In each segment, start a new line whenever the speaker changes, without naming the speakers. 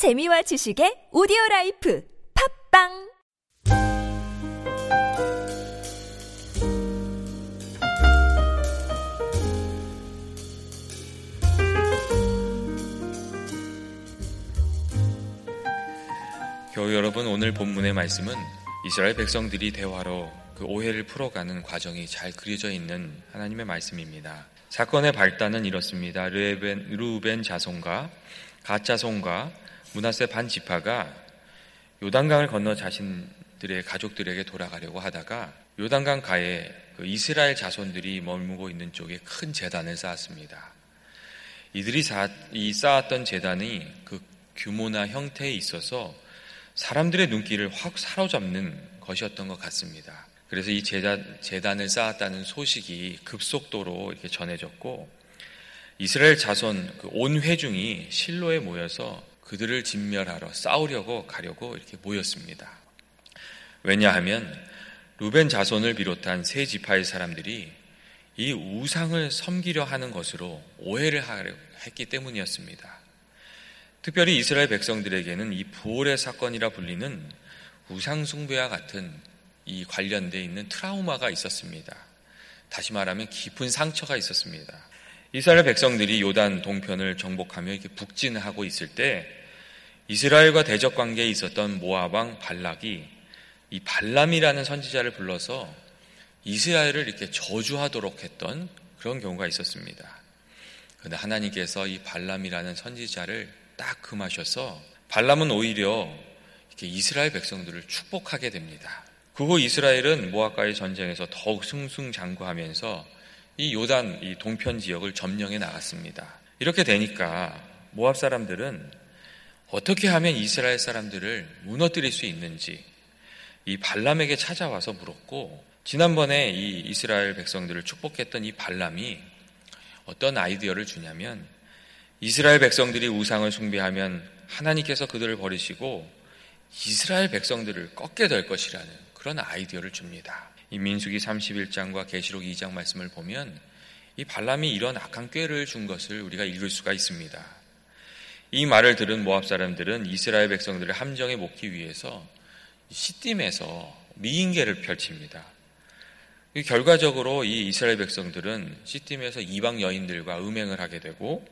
재미와 지식의 오디오 life 팟빵
교우 여러분 오늘 본문의 말씀은 이스라엘 백성들이 대화로 그 오해를 풀어가는 과정이 잘 그려져 있는 하나님의 말씀입니다. 사건의 발단은 이렇습니다. 르우벤, 르우벤 자손과 가 자손과 문하세 반 지파가 요단강을 건너 자신들의 가족들에게 돌아가려고 하다가 요단강 가에 그 이스라엘 자손들이 머물고 있는 쪽에 큰 재단을 쌓았습니다. 이들이 이 쌓았던 재단이 그 규모나 형태에 있어서 사람들의 눈길을 확 사로잡는 것이었던 것 같습니다. 그래서 이 재단, 재단을 쌓았다는 소식이 급속도로 이렇게 전해졌고 이스라엘 자손 그 온 회중이 실로에 모여서 그들을 진멸하러 싸우려고 가려고 이렇게 모였습니다. 왜냐하면 루벤 자손을 비롯한 세 지파의 사람들이 이 우상을 섬기려 하는 것으로 오해를 했기 때문이었습니다. 특별히 이스라엘 백성들에게는 이 부올의 사건이라 불리는 우상숭배와 같은 이 관련되어 있는 트라우마가 있었습니다. 다시 말하면 깊은 상처가 있었습니다. 이스라엘 백성들이 요단 동편을 정복하며 이렇게 북진하고 있을 때 이스라엘과 대적 관계에 있었던 모아방 발락이 이 발람이라는 선지자를 불러서 이스라엘을 이렇게 저주하도록 했던 그런 경우가 있었습니다. 그런데 하나님께서 이 발람이라는 선지자를 딱 금하셔서 발람은 오히려 이렇게 이스라엘 백성들을 축복하게 됩니다. 그 후 이스라엘은 모압과의 전쟁에서 더욱 승승장구하면서 이 요단 이 동편 지역을 점령해 나갔습니다. 이렇게 되니까 모압 사람들은 어떻게 하면 이스라엘 사람들을 무너뜨릴 수 있는지 이 발람에게 찾아와서 물었고 지난번에 이 이스라엘 백성들을 축복했던 이 발람이 어떤 아이디어를 주냐면 이스라엘 백성들이 우상을 숭배하면 하나님께서 그들을 버리시고 이스라엘 백성들을 꺾게 될 것이라는 그런 아이디어를 줍니다. 이 민수기 31장과 계시록 2장 말씀을 보면 이 발람이 이런 악한 꾀를 준 것을 우리가 읽을 수가 있습니다. 이 말을 들은 모압 사람들은 이스라엘 백성들을 함정에 먹기 위해서 시딤에서 미인계를 펼칩니다. 결과적으로 이 이스라엘 백성들은 시딤에서 이방 여인들과 음행을 하게 되고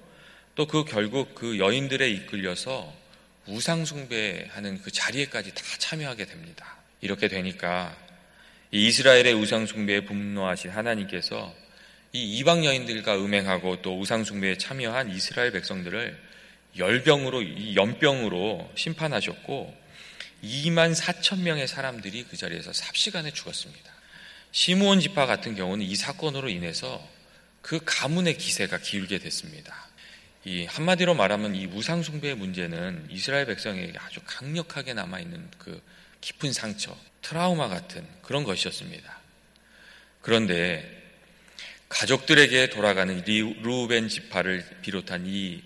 또 그 결국 그 여인들에 이끌려서 우상 숭배하는 그 자리에까지 다 참여하게 됩니다. 이렇게 되니까 이 이스라엘의 우상 숭배에 분노하신 하나님께서 이 이방 여인들과 음행하고 또 우상 숭배에 참여한 이스라엘 백성들을 열병으로, 이 연병으로 심판하셨고 2만 4천 명의 사람들이 그 자리에서 삽시간에 죽었습니다. 시므온 지파 같은 경우는 이 사건으로 인해서 그 가문의 기세가 기울게 됐습니다. 이 한마디로 말하면 이 우상 숭배의 문제는 이스라엘 백성에게 아주 강력하게 남아 있는 그 깊은 상처, 트라우마 같은 그런 것이었습니다. 그런데 가족들에게 돌아가는 루벤 지파를 비롯한 이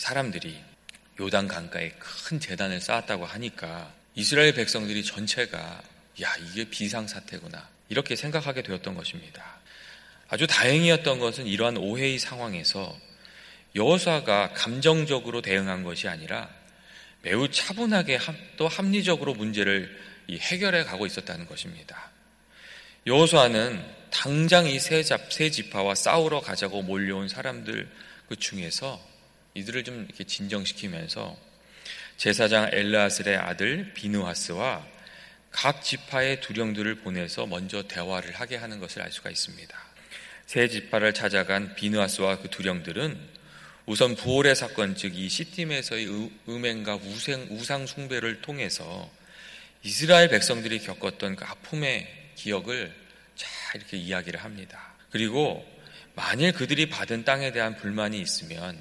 사람들이 요단 강가에 큰 재단을 쌓았다고 하니까 이스라엘 백성들이 전체가 야 이게 비상 사태구나 이렇게 생각하게 되었던 것입니다. 아주 다행이었던 것은 이러한 오해의 상황에서 여호수아가 감정적으로 대응한 것이 아니라 매우 차분하게 또 합리적으로 문제를 해결해 가고 있었다는 것입니다. 여호수아는 당장 이세 지파와 싸우러 가자고 몰려온 사람들 그 중에서 이들을 좀 이렇게 진정시키면서 제사장 엘라스의 아들 비누하스와 각 지파의 두령들을 보내서 먼저 대화를 하게 하는 것을 알 수가 있습니다. 세 지파를 찾아간 비누하스와 그 두령들은 우선 부월의 사건, 즉 이 시팀에서의 음행과 우생, 우상 숭배를 통해서 이스라엘 백성들이 겪었던 그 아픔의 기억을 잘 이렇게 이야기를 합니다. 그리고 만일 그들이 받은 땅에 대한 불만이 있으면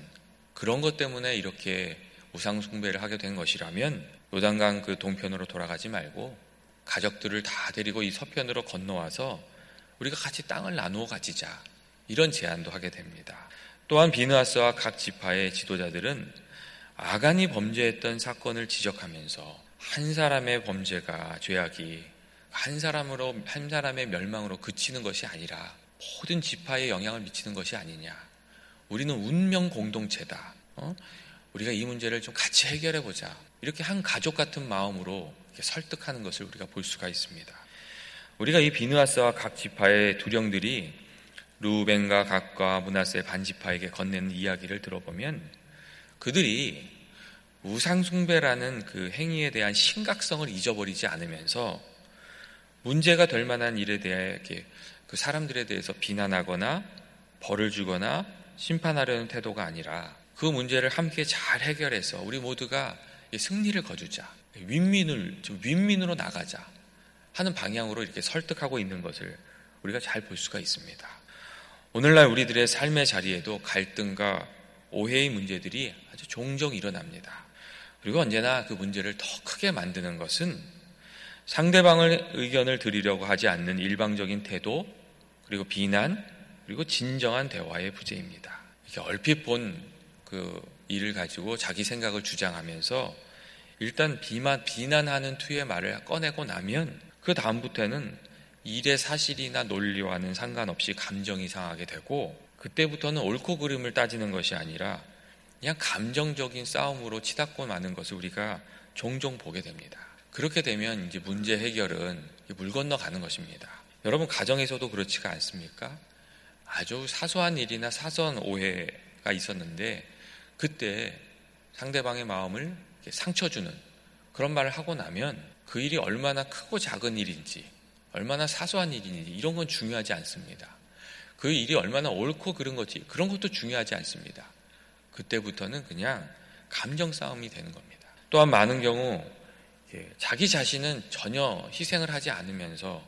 그런 것 때문에 이렇게 우상 숭배를 하게 된 것이라면 요단강 그 동편으로 돌아가지 말고 가족들을 다 데리고 이 서편으로 건너와서 우리가 같이 땅을 나누어 가지자 이런 제안도 하게 됩니다. 또한 비느하스와 각 지파의 지도자들은 아간이 범죄했던 사건을 지적하면서 한 사람의 범죄가 죄악이 한 사람으로 한 사람의 멸망으로 그치는 것이 아니라 모든 지파에 영향을 미치는 것이 아니냐. 우리는 운명 공동체다. 어? 우리가 이 문제를 좀 같이 해결해 보자. 이렇게 한 가족 같은 마음으로 설득하는 것을 우리가 볼 수가 있습니다. 우리가 이 비누아스와 각 지파의 두령들이 루벤과 각과 문하세 반지파에게 건네는 이야기를 들어보면 그들이 우상숭배라는 그 행위에 대한 심각성을 잊어버리지 않으면서 문제가 될 만한 일에 대해 그 사람들에 대해서 비난하거나 벌을 주거나 심판하려는 태도가 아니라 그 문제를 함께 잘 해결해서 우리 모두가 승리를 거두자. 윈민을, 좀 윈민으로 나가자. 하는 방향으로 이렇게 설득하고 있는 것을 우리가 잘 볼 수가 있습니다. 오늘날 우리들의 삶의 자리에도 갈등과 오해의 문제들이 아주 종종 일어납니다. 그리고 언제나 그 문제를 더 크게 만드는 것은 상대방을 의견을 들으려고 하지 않는 일방적인 태도, 그리고 비난, 그리고 진정한 대화의 부재입니다. 이렇게 얼핏 본 그 일을 가지고 자기 생각을 주장하면서 일단 비만, 비난하는 투의 말을 꺼내고 나면 그 다음부터는 일의 사실이나 논리와는 상관없이 감정이 상하게 되고 그때부터는 옳고 그름을 따지는 것이 아니라 그냥 감정적인 싸움으로 치닫고 마는 것을 우리가 종종 보게 됩니다. 그렇게 되면 이제 문제 해결은 물 건너가는 것입니다. 여러분 가정에서도 그렇지가 않습니까? 아주 사소한 일이나 사소한 오해가 있었는데 그때 상대방의 마음을 상처 주는 그런 말을 하고 나면 그 일이 얼마나 크고 작은 일인지, 얼마나 사소한 일인지 이런 건 중요하지 않습니다. 그 일이 얼마나 옳고 그른 거지 그런 것도 중요하지 않습니다. 그때부터는 그냥 감정 싸움이 되는 겁니다. 또한 많은 경우 자기 자신은 전혀 희생을 하지 않으면서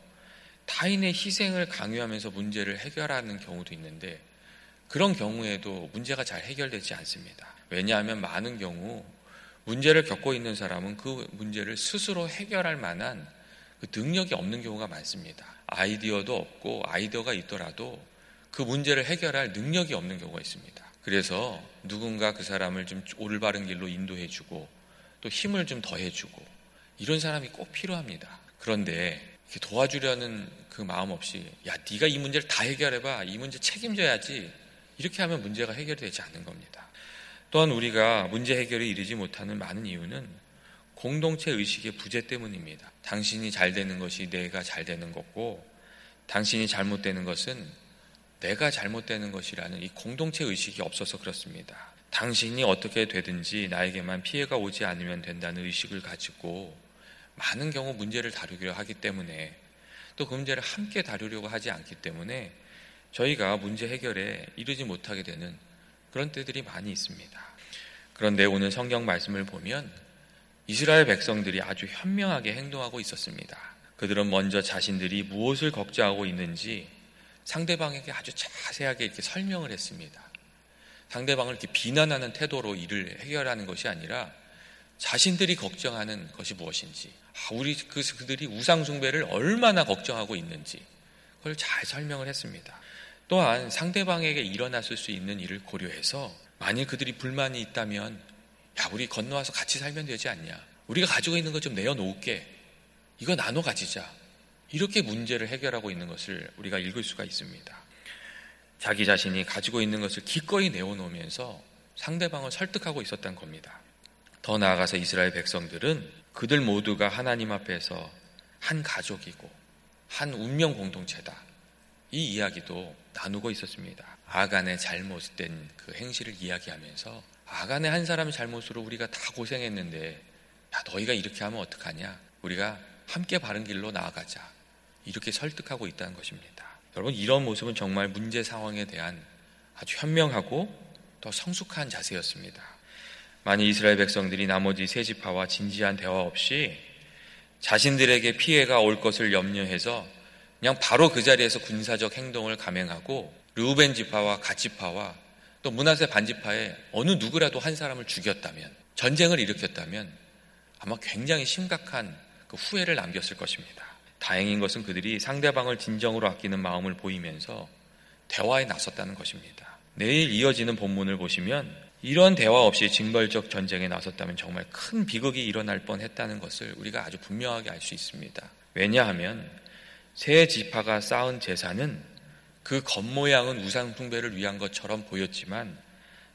타인의 희생을 강요하면서 문제를 해결하는 경우도 있는데 그런 경우에도 문제가 잘 해결되지 않습니다. 왜냐하면 많은 경우 문제를 겪고 있는 사람은 그 문제를 스스로 해결할 만한 그 능력이 없는 경우가 많습니다. 아이디어도 없고 아이디어가 있더라도 그 문제를 해결할 능력이 없는 경우가 있습니다. 그래서 누군가 그 사람을 좀 올바른 길로 인도해주고 또 힘을 좀 더해주고 이런 사람이 꼭 필요합니다. 그런데 도와주려는 그 마음 없이 야 네가 이 문제를 다 해결해봐 이 문제 책임져야지 이렇게 하면 문제가 해결되지 않는 겁니다. 또한 우리가 문제 해결에 이르지 못하는 많은 이유는 공동체 의식의 부재 때문입니다. 당신이 잘 되는 것이 내가 잘 되는 거고, 당신이 잘못되는 것은 내가 잘못되는 것이라는 이 공동체 의식이 없어서 그렇습니다. 당신이 어떻게 되든지 나에게만 피해가 오지 않으면 된다는 의식을 가지고 많은 경우 문제를 다루기로 하기 때문에 또 그 문제를 함께 다루려고 하지 않기 때문에 저희가 문제 해결에 이르지 못하게 되는 그런 때들이 많이 있습니다. 그런데 오늘 성경 말씀을 보면 이스라엘 백성들이 아주 현명하게 행동하고 있었습니다. 그들은 먼저 자신들이 무엇을 걱정하고 있는지 상대방에게 아주 자세하게 이렇게 설명을 했습니다. 상대방을 이렇게 비난하는 태도로 일을 해결하는 것이 아니라 자신들이 걱정하는 것이 무엇인지, 아, 우리 그, 그들이 우상 숭배를 얼마나 걱정하고 있는지, 그걸 잘 설명을 했습니다. 또한 상대방에게 일어났을 수 있는 일을 고려해서 만일 그들이 불만이 있다면 야 우리 건너와서 같이 살면 되지 않냐? 우리가 가지고 있는 것 좀 내어놓을게. 이거 나눠 가지자. 이렇게 문제를 해결하고 있는 것을 우리가 읽을 수가 있습니다. 자기 자신이 가지고 있는 것을 기꺼이 내어놓으면서 상대방을 설득하고 있었던 겁니다 더 나아가서 이스라엘 백성들은 그들 모두가 하나님 앞에서 한 가족이고 한 운명 공동체다 이 이야기도 나누고 있었습니다. 아간의 잘못된 그 행실을 이야기하면서 아간의 한 사람의 잘못으로 우리가 다 고생했는데 야 너희가 이렇게 하면 어떡하냐? 우리가 함께 바른 길로 나아가자. 이렇게 설득하고 있다는 것입니다. 여러분 이런 모습은 정말 문제 상황에 대한 아주 현명하고 또 성숙한 자세였습니다. 만일 이스라엘 백성들이 나머지 세 지파와 진지한 대화 없이 자신들에게 피해가 올 것을 염려해서 그냥 바로 그 자리에서 군사적 행동을 감행하고 르우벤 지파와 가지파와 또 문하세 반지파의 어느 누구라도 한 사람을 죽였다면 전쟁을 일으켰다면 아마 굉장히 심각한 그 후회를 남겼을 것입니다. 다행인 것은 그들이 상대방을 진정으로 아끼는 마음을 보이면서 대화에 나섰다는 것입니다. 내일 이어지는 본문을 보시면 이런 대화 없이 징벌적 전쟁에 나섰다면 정말 큰 비극이 일어날 뻔 했다는 것을 우리가 아주 분명하게 알 수 있습니다. 왜냐하면 세 지파가 쌓은 재산은 그 겉모양은 우상숭배를 위한 것처럼 보였지만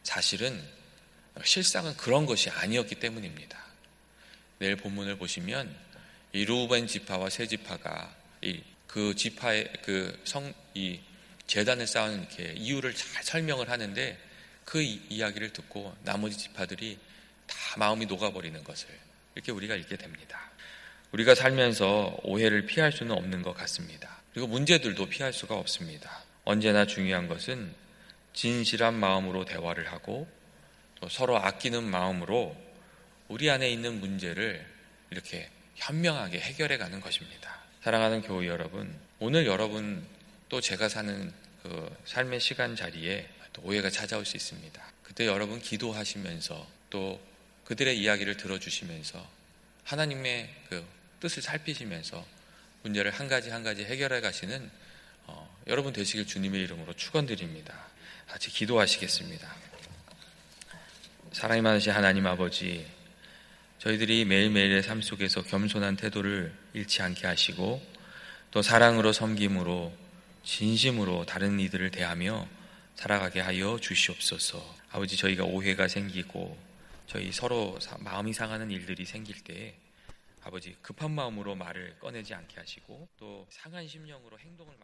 사실은 실상은 그런 것이 아니었기 때문입니다. 내일 본문을 보시면 이 루벤 지파와 세 지파가 그 지파의 그 성 이 재단을 쌓은 이렇게 이유를 잘 설명을 하는데 그 이야기를 듣고 나머지 지파들이 다 마음이 녹아버리는 것을 이렇게 우리가 읽게 됩니다. 우리가 살면서 오해를 피할 수는 없는 것 같습니다. 그리고 문제들도 피할 수가 없습니다. 언제나 중요한 것은 진실한 마음으로 대화를 하고 또 서로 아끼는 마음으로 우리 안에 있는 문제를 이렇게 현명하게 해결해 가는 것입니다. 사랑하는 교우 여러분, 오늘 여러분 또 제가 사는 그 삶의 시간 자리에 또 오해가 찾아올 수 있습니다. 그때 여러분 기도하시면서 또 그들의 이야기를 들어주시면서 하나님의 그 뜻을 살피시면서 문제를 한 가지 한 가지 해결해 가시는 어, 여러분 되시길 주님의 이름으로 축원드립니다. 같이 기도하시겠습니다. 사랑이 많으신 하나님 아버지, 저희들이 매일매일의 삶 속에서 겸손한 태도를 잃지 않게 하시고 또 사랑으로 섬김으로 진심으로 다른 이들을 대하며 살아가게 하여 주시옵소서. 아버지 저희가 오해가 생기고 저희 서로 마음이 상하는 일들이 생길 때 아버지 급한 마음으로 말을 꺼내지 않게 하시고 또 상한 심령으로 행동을